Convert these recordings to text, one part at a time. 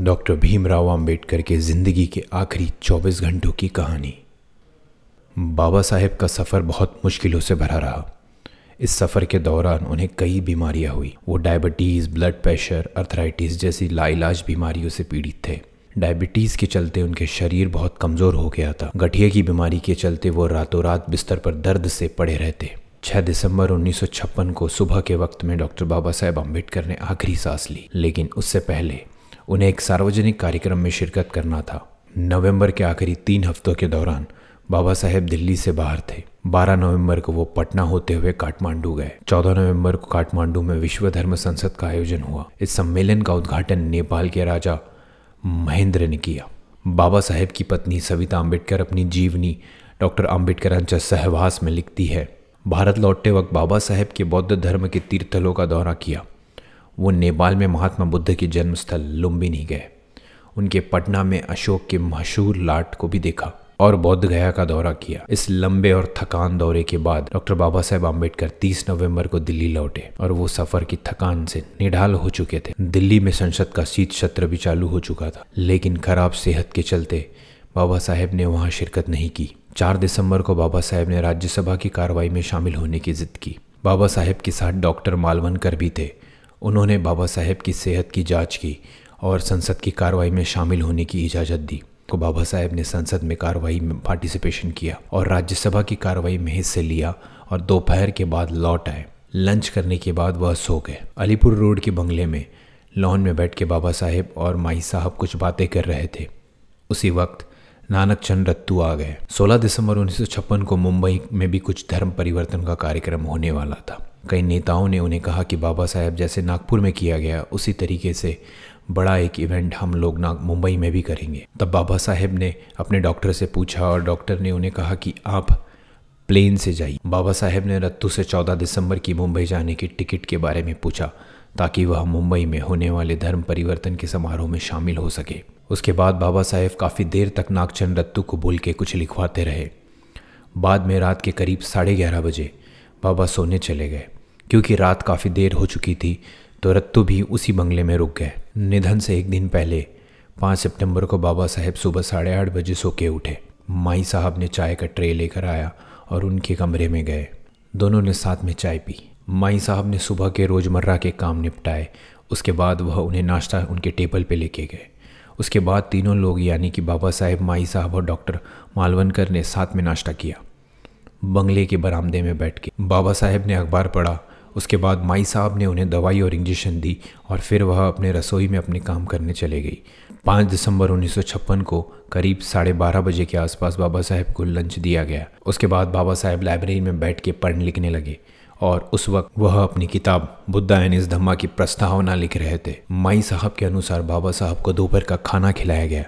Doctor Bhimrao Ambedkar के ज़िंदगी के आखिरी 24 घंटों की कहानी। बाबा साहेब का सफ़र बहुत मुश्किलों से भरा रहा। इस सफ़र के दौरान उन्हें कई बीमारियाँ हुई। वो डायबिटीज़, ब्लड प्रेशर, अर्थराइटिस जैसी लाइलाज बीमारियों से पीड़ित थे। डायबिटीज़ के चलते उनके शरीर बहुत कमज़ोर हो गया था। गठिया की बीमारी के चलते वो रातों रात बिस्तर पर दर्द से पड़े रहते। 6 दिसंबर 1956 को सुबह के वक्त में डॉक्टर बाबा साहेब अंबेडकर ने आखिरी सांस ली, लेकिन उससे पहले उन्हें एक सार्वजनिक कार्यक्रम में शिरकत करना था। नवंबर के आखिरी तीन हफ्तों के दौरान बाबा साहेब दिल्ली से बाहर थे। 12 नवंबर को वो पटना होते हुए काठमांडू गए। 14 नवंबर को काठमांडू में विश्व धर्म संसद का आयोजन हुआ। इस सम्मेलन का उद्घाटन नेपाल के राजा महेंद्र ने किया। बाबा साहेब की पत्नी सविता अंबेडकर अपनी जीवनी डॉक्टर अंबेडकर सहवास में लिखती है, भारत लौटते वक्त बाबा साहेब के बौद्ध धर्म के तीर्थलों का दौरा किया। वो नेपाल में महात्मा बुद्ध के जन्मस्थल लुम्बिनी गए। उनके पटना में अशोक के मशहूर लाट को भी देखा और बौद्ध गया का दौरा किया। इस लंबे और थकान दौरे के बाद डॉक्टर बाबा साहेब आम्बेडकर 30 नवंबर को दिल्ली लौटे और वो सफ़र की थकान से निढाल हो चुके थे। दिल्ली में संसद का शीत सत्र भी चालू हो चुका था, लेकिन खराब सेहत के चलते बाबा साहेब ने वहाँ शिरकत नहीं की। चार दिसंबर को बाबा साहेब ने राज्यसभा की कार्रवाई में शामिल होने की जिद की। बाबा साहेब के साथ डॉक्टर मालवनकर भी थे। उन्होंने बाबा साहेब की सेहत की जाँच की और संसद की कार्रवाई में शामिल होने की इजाज़त दी। तो बाबा साहेब ने संसद में कार्रवाई में पार्टिसिपेशन किया और राज्यसभा की कार्रवाई में हिस्से लिया और दोपहर के बाद लौट आए। लंच करने के बाद वह सो गए। अलीपुर रोड के बंगले में लॉन में बैठ के बाबा साहेब और माई साहब कुछ बातें कर रहे थे। उसी वक्त नानक चंद रत्तू आ गए। 16 दिसंबर उन्नीस सौ छप्पन को मुंबई में भी कुछ धर्म परिवर्तन का कार्यक्रम होने वाला था। कई नेताओं ने उन्हें कहा कि बाबा साहेब जैसे नागपुर में किया गया, उसी तरीके से बड़ा एक इवेंट हम लोग नाग, मुंबई में भी करेंगे। तब बाबा साहेब ने अपने डॉक्टर से पूछा और डॉक्टर ने उन्हें कहा कि आप प्लेन से जाइए। बाबा साहेब ने रत्तू से 14 दिसंबर की मुंबई जाने की टिकट के बारे में पूछा, ताकि वह मुंबई में होने वाले धर्म परिवर्तन के समारोह में शामिल हो सके। उसके बाद बाबा साहेब काफ़ी देर तक नागचंद रत्तू को बोल के कुछ लिखवाते रहे। बाद में रात के करीब साढ़े ग्यारह बजे बाबा सोने चले गए। क्योंकि रात काफ़ी देर हो चुकी थी तो रत्तू भी उसी बंगले में रुक गए। निधन से एक दिन पहले, पाँच सितंबर को बाबा साहेब सुबह साढ़े आठ बजे सो के उठे। माई साहब ने चाय का ट्रे लेकर आया और उनके कमरे में गए। दोनों ने साथ में चाय पी। माई साहब ने सुबह के रोज़मर्रा के काम निपटाए। उसके बाद वह उन्हें नाश्ता उनके टेबल पे लेके गए। उसके बाद तीनों लोग, यानी कि बाबा साहेब, माई साहब और डॉक्टर मालवनकर ने साथ में नाश्ता किया। बंगले के बरामदे में बैठ के। बाबा साहेब ने अखबार पढ़ा। उसके बाद माई साहब ने उन्हें दवाई और इंजेक्शन दी और फिर वह अपने रसोई में अपने काम करने चले गई। पाँच दिसंबर उन्नीस सौ छप्पन को करीब साढ़े बारह बजे के आसपास बाबा साहेब को लंच दिया गया। उसके बाद बाबा साहेब लाइब्रेरी में बैठ के पढ़ लिखने लगे और उस वक्त वह अपनी किताब बुद्धा एन इस धम्मा की प्रस्तावना लिख रहे थे। माई साहब के अनुसार बाबा साहब को दोपहर का खाना खिलाया गया।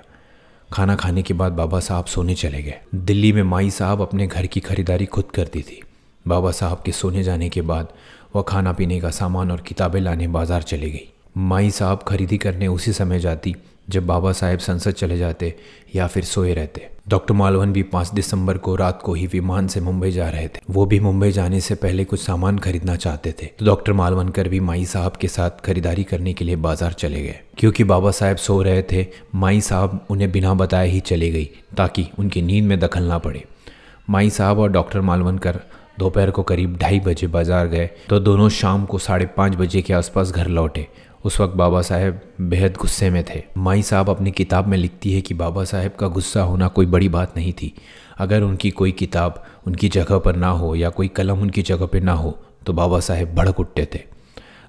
खाना खाने के बाद बाबा साहब सोने चले गए। दिल्ली में माई साहब अपने घर की खरीदारी खुद करती थी। बाबा साहब के सोने जाने के बाद वह खाना पीने का सामान और किताबें लाने बाज़ार चली गई। माई साहब खरीदी करने उसी समय जाती जब बाबा साहेब संसद चले जाते या फिर सोए रहते। डॉक्टर मालवन भी पाँच दिसंबर को रात को ही विमान से मुंबई जा रहे थे। वो भी मुंबई जाने से पहले कुछ सामान खरीदना चाहते थे। तो डॉक्टर मालवनकर भी माई साहब के साथ खरीदारी करने के लिए बाज़ार चले गए। क्योंकि बाबा साहेब सो रहे थे, माई साहब उन्हें बिना बताए ही चले गई, ताकि उनकी नींद में दखल ना पड़े। माई साहब और डॉक्टर मालवनकर दोपहर को करीब ढाई बजे बाज़ार गए तो दोनों शाम को साढ़े पाँच बजे के आसपास घर लौटे। उस वक्त बाबा साहेब बेहद गुस्से में थे। माई साहब अपनी किताब में लिखती है कि बाबा साहेब का गुस्सा होना कोई बड़ी बात नहीं थी। अगर उनकी कोई किताब उनकी जगह पर ना हो या कोई कलम उनकी जगह पर ना हो तो बाबा साहेब भड़क उठते थे।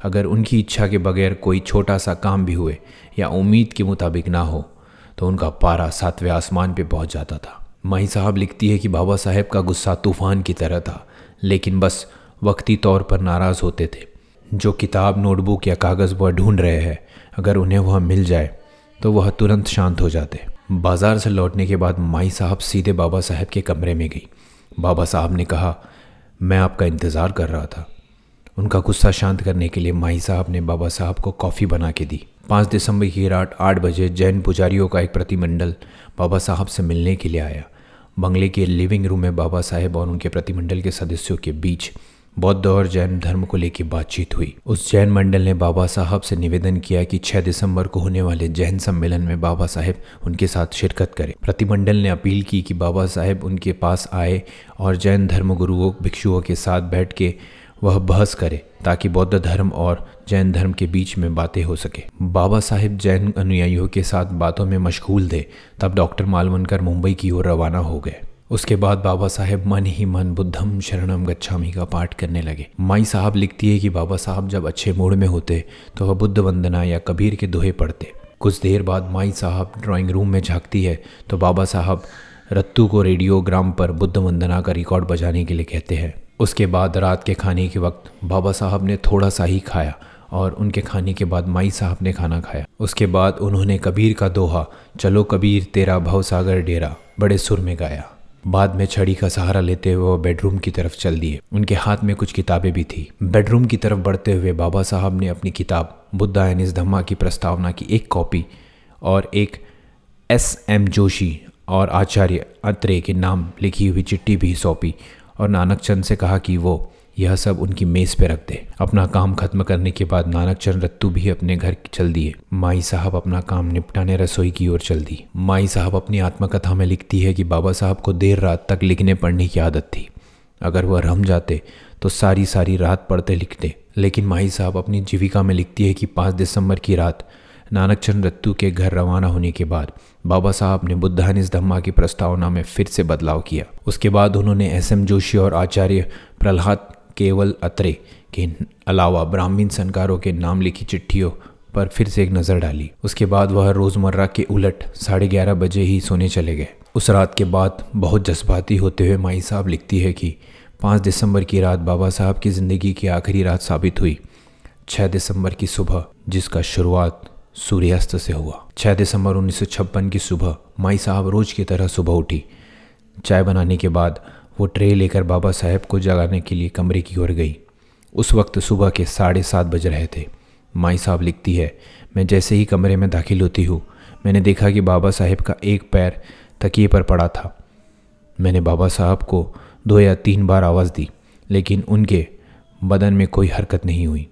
अगर उनकी इच्छा के बगैर कोई छोटा सा काम भी हुए या उम्मीद के मुताबिक ना हो तो उनका पारा सातवें आसमान पे पहुँच जाता था। माई साहब लिखती है कि बाबा साहेब का गुस्सा तूफ़ान की तरह था, लेकिन बस वक्ती तौर पर नाराज़ होते थे। जो किताब, नोटबुक या कागज़ वह ढूंढ रहे हैं, अगर उन्हें वह मिल जाए तो वह तुरंत शांत हो जाते। बाज़ार से लौटने के बाद माई साहब सीधे बाबा साहब के कमरे में गई। बाबा साहब ने कहा, मैं आपका इंतज़ार कर रहा था। उनका गुस्सा शांत करने के लिए माई साहब ने बाबा साहब को कॉफ़ी बना के दी। पाँच दिसंबर की रात आठ बजे जैन पुजारियों का एक प्रतिमंडल बाबा साहब से मिलने के लिए आया। बंगले के लिविंग रूम में बाबा साहेब और उनके प्रतिमंडल के सदस्यों के बीच बौद्ध और जैन धर्म को लेकर बातचीत हुई। उस जैन मंडल ने बाबा साहब से निवेदन किया कि 6 दिसंबर को होने वाले जैन सम्मेलन में बाबा साहेब उनके साथ शिरकत करें। प्रतिमंडल ने अपील की कि बाबा साहेब उनके पास आए और जैन धर्म गुरुओं, भिक्षुओं के साथ बैठ के वह बहस करे, ताकि बौद्ध धर्म और जैन धर्म के बीच में बातें हो सके। बाबा साहेब जैन अनुयायियों के साथ बातों में मशगूल थे, तब डॉक्टर मालवनकर मुंबई की ओर रवाना हो गए। उसके बाद बाबा साहेब मन ही मन बुद्धम शरणम गच्छामी का पाठ करने लगे। माई साहब लिखती है कि बाबा साहब जब अच्छे मूड में होते तो वह बुद्ध वंदना या कबीर के दोहे पढ़ते। कुछ देर बाद माई साहब ड्राइंग रूम में झांकती है तो बाबा साहब रत्तू को रेडियोग्राम पर बुद्ध वंदना का रिकॉर्ड बजाने के लिए कहते हैं। उसके बाद रात के खाने के वक्त बाबा साहब ने थोड़ा सा ही खाया और उनके खाने के बाद माई साहब ने खाना खाया। उसके बाद उन्होंने कबीर का दोहा, चलो कबीर, तेरा भव सागर डेरा, बड़े सुर में गाया। बाद में छड़ी का सहारा लेते हुए वो बेडरूम की तरफ़ चल दिए। उनके हाथ में कुछ किताबें भी थी। बेडरूम की तरफ़ बढ़ते हुए बाबा साहब ने अपनी किताब बुद्धा एन इस धम्मा की प्रस्तावना की एक कॉपी और एक एस एम जोशी और आचार्य अत्रे के नाम लिखी हुई चिट्ठी भी सौंपी और नानक चंद से कहा कि वो यह सब उनकी मेज़ पे रख दे। अपना काम खत्म करने के बाद नानक चंद रत्तू भी अपने घर चल दिए। माई साहब अपना काम निपटाने रसोई की ओर चल दी। माई साहब अपनी आत्मकथा में लिखती है कि बाबा साहब को देर रात तक लिखने पढ़ने की आदत थी। अगर वह रम जाते तो सारी सारी रात पढ़ते लिखते। लेकिन माई साहब अपनी जीविका में लिखती है कि पाँच दिसंबर की रात नानक चंद रत्तू के घर रवाना होने के बाद बाबा साहब ने बुद्धानिस धम्मा की प्रस्तावना में फिर से बदलाव किया। उसके बाद उन्होंने एस एम जोशी और आचार्य प्रहलाद केवल अत्रे के अलावा ब्राह्मीण सनकारों के नाम लिखी चिट्ठियों पर फिर से एक नज़र डाली। उसके बाद वह रोज़मर्रा के उलट साढ़े ग्यारह बजे ही सोने चले गए। उस रात के बाद बहुत जज्बाती होते हुए माई साहब लिखती है कि पाँच दिसंबर की रात बाबा साहब की ज़िंदगी की आखिरी रात साबित हुई। छः दिसंबर की सुबह, जिसका शुरुआत सूर्यास्त से हुआ। छः दिसंबर उन्नीस सौ छप्पन की सुबह, माई साहब रोज की तरह सुबह उठी। चाय बनाने के बाद वो ट्रे लेकर बाबा साहेब को जगाने के लिए कमरे की ओर गई। उस वक्त सुबह के साढ़े सात बज रहे थे। माई साहब लिखती है, मैं जैसे ही कमरे में दाखिल होती हूँ, मैंने देखा कि बाबा साहेब का एक पैर तकिए पर पड़ा था। मैंने बाबा साहब को दो या तीन बार आवाज़ दी, लेकिन उनके बदन में कोई हरकत नहीं हुई।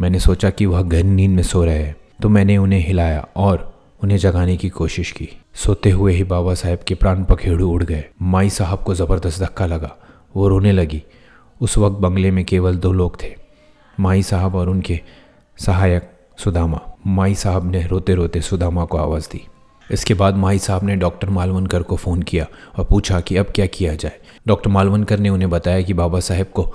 मैंने सोचा कि वह गहरी नींद में सो रहे हैं तो मैंने उन्हें हिलाया और उन्हें जगाने की कोशिश की। सोते हुए ही बाबा साहब के प्राण पखेड़ू उड़ गए। माई साहब को ज़बरदस्त धक्का लगा। वो रोने लगी। उस वक्त बंगले में केवल दो लोग थे। माई साहब और उनके सहायक सुदामा। माई साहब ने रोते रोते सुदामा को आवाज़ दी। इसके बाद माई साहब ने डॉक्टर मालवनकर को फ़ोन किया और पूछा कि अब क्या किया जाए। डॉक्टर मालवनकर ने उन्हें बताया कि बाबा साहेब को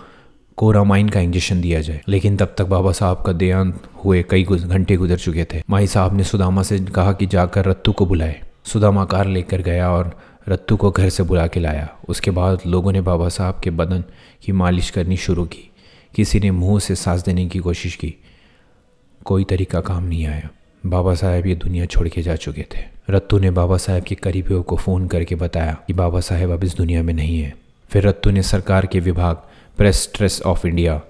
कोरामाइन का इंजेक्शन दिया जाए। लेकिन तब तक बाबा साहब का देहांत हुए कई घंटे गुजर चुके थे। माई साहब ने सुदामा से कहा कि जाकर रत्तू को बुलाए। सुदामा कार लेकर गया और रत्तू को घर से बुला के लाया। उसके बाद लोगों ने बाबा साहब के बदन की मालिश करनी शुरू की। किसी ने मुँह से सांस देने की कोशिश की। कोई तरीका काम नहीं आया। बाबा साहब ये दुनिया छोड़ के जा चुके थे। रत्तू ने बाबा साहब के करीबियों को फ़ोन करके बताया कि बाबा साहब अब इस दुनिया में नहीं है। फिर रत्तू ने सरकार के विभाग press trust of India,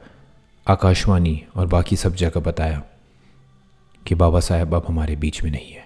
Akashvani और बाकी सब जगह बताया कि बाबा साहेब अब हमारे बीच में नहीं है।